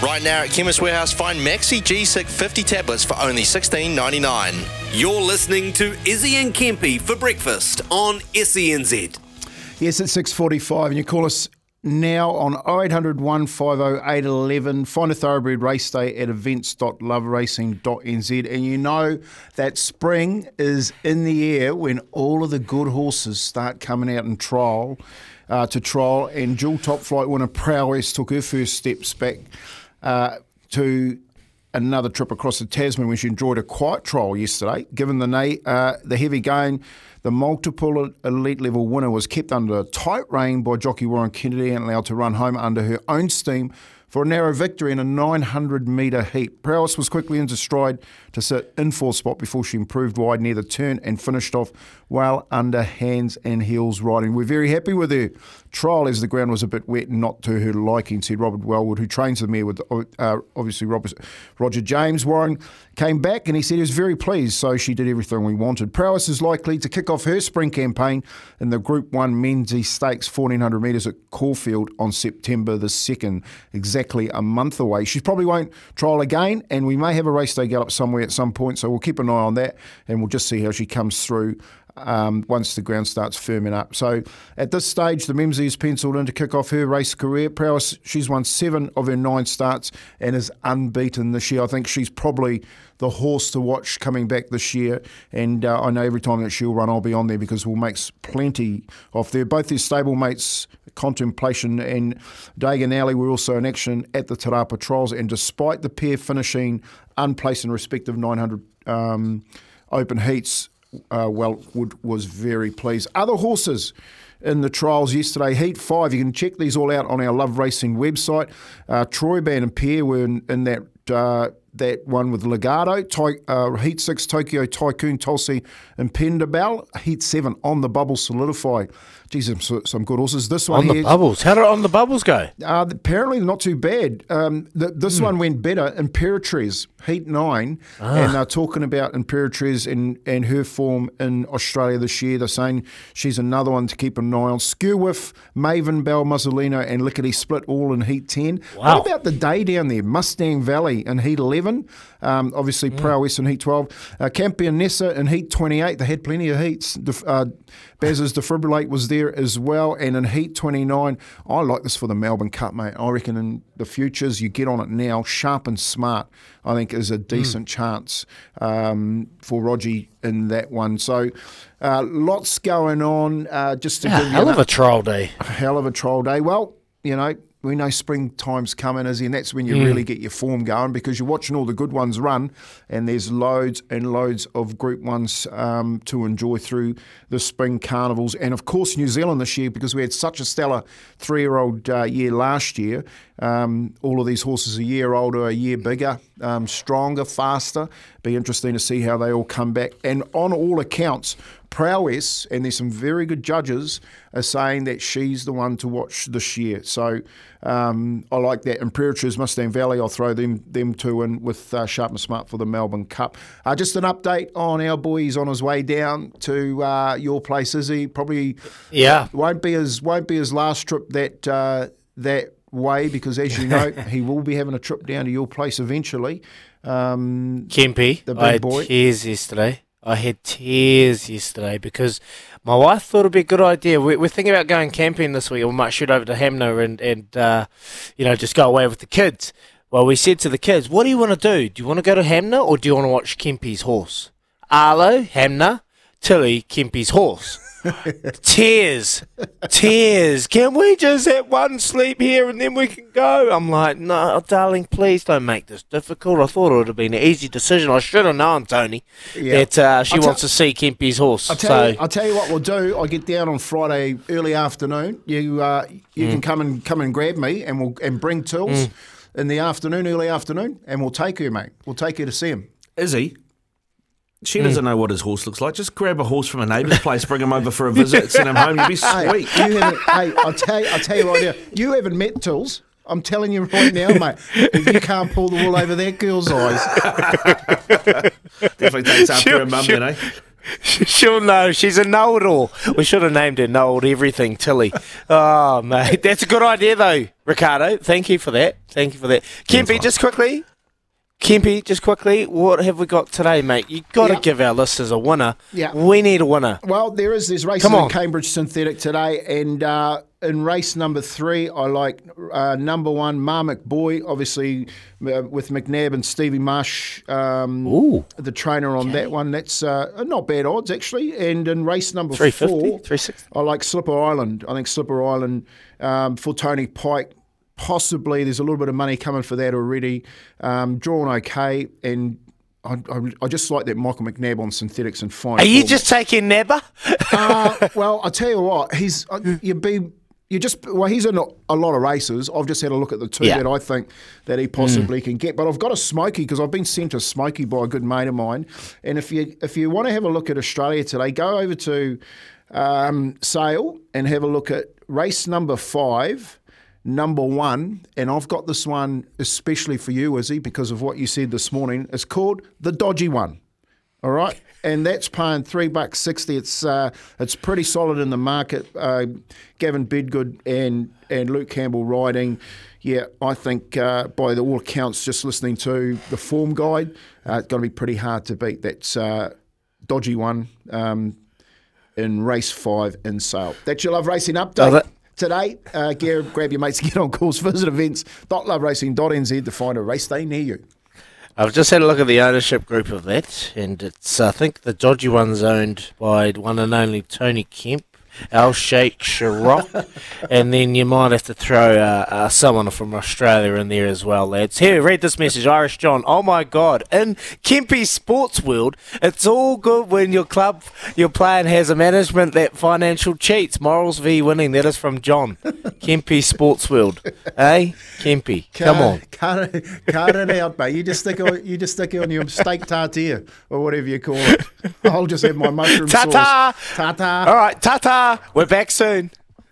Right now at Chemist Warehouse, find Maxi G6 50 tablets for only $16.99. You're listening to Izzy and Kempy for breakfast on SENZ. Yes, it's 6.45 and you call us now on 0800 150 811. Find a thoroughbred race day at events.loveracing.nz and you know that spring is in the air when all of the good horses start coming out in trial uh, to trial and dual top flight winner Prowess took her first steps back uh, to another trip across the Tasman she enjoyed a quiet trial yesterday. Given the na- uh, the heavy gain, the multiple elite level winner was kept under tight rein by jockey Warren Kennedy and allowed to run home under her own steam for a narrow victory in a 900 metre heat. Prowess was quickly into stride to sit in fourth spot before she improved wide near the turn and finished off well under hands and heels riding. We're very happy with her trial as the ground was a bit wet and not to her liking, said Robert Wellwood, who trains the mare with uh, obviously Robert, Roger James. Warren came back and he said he was very pleased, so she did everything we wanted. Prowess is likely to kick off her spring campaign in the Group 1 Memsie Stakes 1400 metres at Caulfield on September the 2nd, exactly a month away. She probably won't trial again, and we may have a race day gallop somewhere at some point, so we'll keep an eye on that and we'll just see how she comes through um, once the ground starts firming up. So at this stage, the Memsie is penciled in to kick off her race career. Prowess, she's won seven of her nine starts and is unbeaten this year. I think she's probably the horse to watch coming back this year. And uh, I know every time that she'll run, I'll be on there because we'll make plenty of there. Both their stablemates, Contemplation and Dagan Alley, were also in action at the Te Rapa Trials. And despite the pair finishing unplaced in respective 900 um, open heats, uh, Wellwood was very pleased. Other horses in the trials yesterday, Heat 5, you can check these all out on our Love Racing website. Uh, Troy Band and Pierre were in, in that uh, that one with Legato, Ty, uh, Heat 6 Tokyo Tycoon Tulsi and Pendabell, Heat 7 on the bubble solidify. Geez, some, some good horses. This one on the bubbles. How did on the bubbles go? Uh, apparently not too bad. Um, the, this mm. one went better. Imperatriz, Heat Nine, ah. and they're talking about Imperatriz and and her form in Australia this year. They're saying she's another one to keep an eye on. Skewwiff, Maven Bell, Muzzolino, and Lickety Split all in Heat Ten. Wow. What about the day down there? Mustang Valley in Heat Eleven. Um, obviously, mm. Prowess in Heat 12. Uh, Campionessa in Heat 28. They had plenty of heats. Uh, Baz's Defibrillate was there as well. And in Heat 29, I like this for the Melbourne Cup, mate. I reckon in the futures, you get on it now, sharp and smart, I think is a decent mm. chance um, for Rogie in that one. So uh, lots going on. Uh, just to yeah, give hell of a trial day. A hell of a trial day. Well, you know, we know springtime's coming, Izzy, and that's when you mm. really get your form going because you're watching all the good ones run, and there's loads and loads of Group Ones um, to enjoy through the spring carnivals, and of course New Zealand this year because we had such a stellar three-year-old uh, year last year. Um, all of these horses a year older, a year bigger, um, stronger, faster. Be interesting to see how they all come back. And on all accounts, prowess, and there's some very good judges, are saying that she's the one to watch this year. So um, I like that. Imperatriz, Mustang Valley, I'll throw them them two in with uh, Sharp and Smart for the Melbourne Cup. Uh, just an update on our boy. He's on his way down to uh, your place, is he? Probably yeah. Won't be his won't be his last trip that uh, that way because, as you know, he will be having a trip down to your place eventually. Um, Kempy, the big I boy. tears yesterday. I had tears yesterday because my wife thought it'd be a good idea. We're, we're thinking about going camping this week. We might shoot over to Hanmer and, and uh, you know, just go away with the kids. Well, we said to the kids, what do you want to do? Do you want to go to Hanmer or do you want to watch Kempy's horse? Arlo, Hanmer, Tilly, Kempy's horse tears, tears. Can we just have one sleep here and then we can go? I'm like, no, darling, please don't make this difficult. I thought it would have been an easy decision. I should have known, Tony, yeah. that uh, she wants to see Kempy's horse. I'll tell, so. you, I'll tell you what we'll do. I'll get down on Friday early afternoon. You uh, you mm. can come and come and grab me, and we'll and bring tools mm. in the afternoon, early afternoon, and we'll take her, mate. We'll take her to see him. Is he? She doesn't mm. know what his horse looks like. Just grab a horse from a neighbour's place, bring him over for a visit, send him home. You'll be sweet. Hey, you hey, I'll tell you, I'll tell you right now. You haven't met Tools. I'm telling you right now, mate. If you can't pull the wool over that girl's eyes, definitely takes after her mum, you know. She'll know. She's a know-it-all. We should have named her Know Everything Tilly. Oh, mate, that's a good idea though, Ricardo, thank you for that. Thank you for that. Kempy, just quickly. Kempy, just quickly, what have we got today, mate? You've got to give our listeners a winner. Yeah. We need a winner. Well, there is there's races Come in on. Cambridge Synthetic today, and uh, in race number three, I like uh, number one Marmot Boy, obviously uh, with McNabb and Stevie Marsh, um, Ooh. the trainer on that one. That's uh, not bad odds actually. And in race number 350, four, I like Slipper Island. I think Slipper Island um, for Tony Pike. Possibly, there's a little bit of money coming for that already. Um, drawn okay, and I, I, I just like that Michael McNabb on synthetics and fine. Are you just taking Nebba? Uh, well, I tell you what, he's uh, you be you just well, he's in a, lot of races. I've just had a look at the two Yeah. that I think that he possibly can get. But I've got a Smoky because I've been sent a Smoky by a good mate of mine. And if you if you want to have a look at Australia today, go over to um, Sale and have a look at race number five. Number one, and I've got this one especially for you, Izzy, because of what you said this morning. It's called the Dodgy One. All right, and that's paying three bucks sixty. It's uh, it's pretty solid in the market. Uh, Gavin Bedggood and and Luke Campbell riding. Yeah, I think uh, by the all accounts, just listening to the form guide, uh, it's going to be pretty hard to beat. That's uh, dodgy one um, in race five in sale. That's your love racing update. Today, uh, gear, grab your mates, get on course, visit events.loveracing.nz to find a race day near you. I've just had a look at the ownership group of that, and it's I think the dodgy one's owned by one and only Tony Kemp, Al Sheikh Sharok, and then you might have to throw uh, uh, someone from Australia in there as well, lads. Here, read this message, Irish John. Oh my God! In Kempy's sports world, it's all good when your club you're playing has a management that financial cheats. Morals v winning. That is from John. Kempy sports world, eh? Kempy, come on. Cut it, it out, mate. You just stick on, you just stick it on your steak tartare or whatever you call it. I'll just have my mushroom Ta-ta! sauce. Ta-ta. All right, ta ta. We're back soon.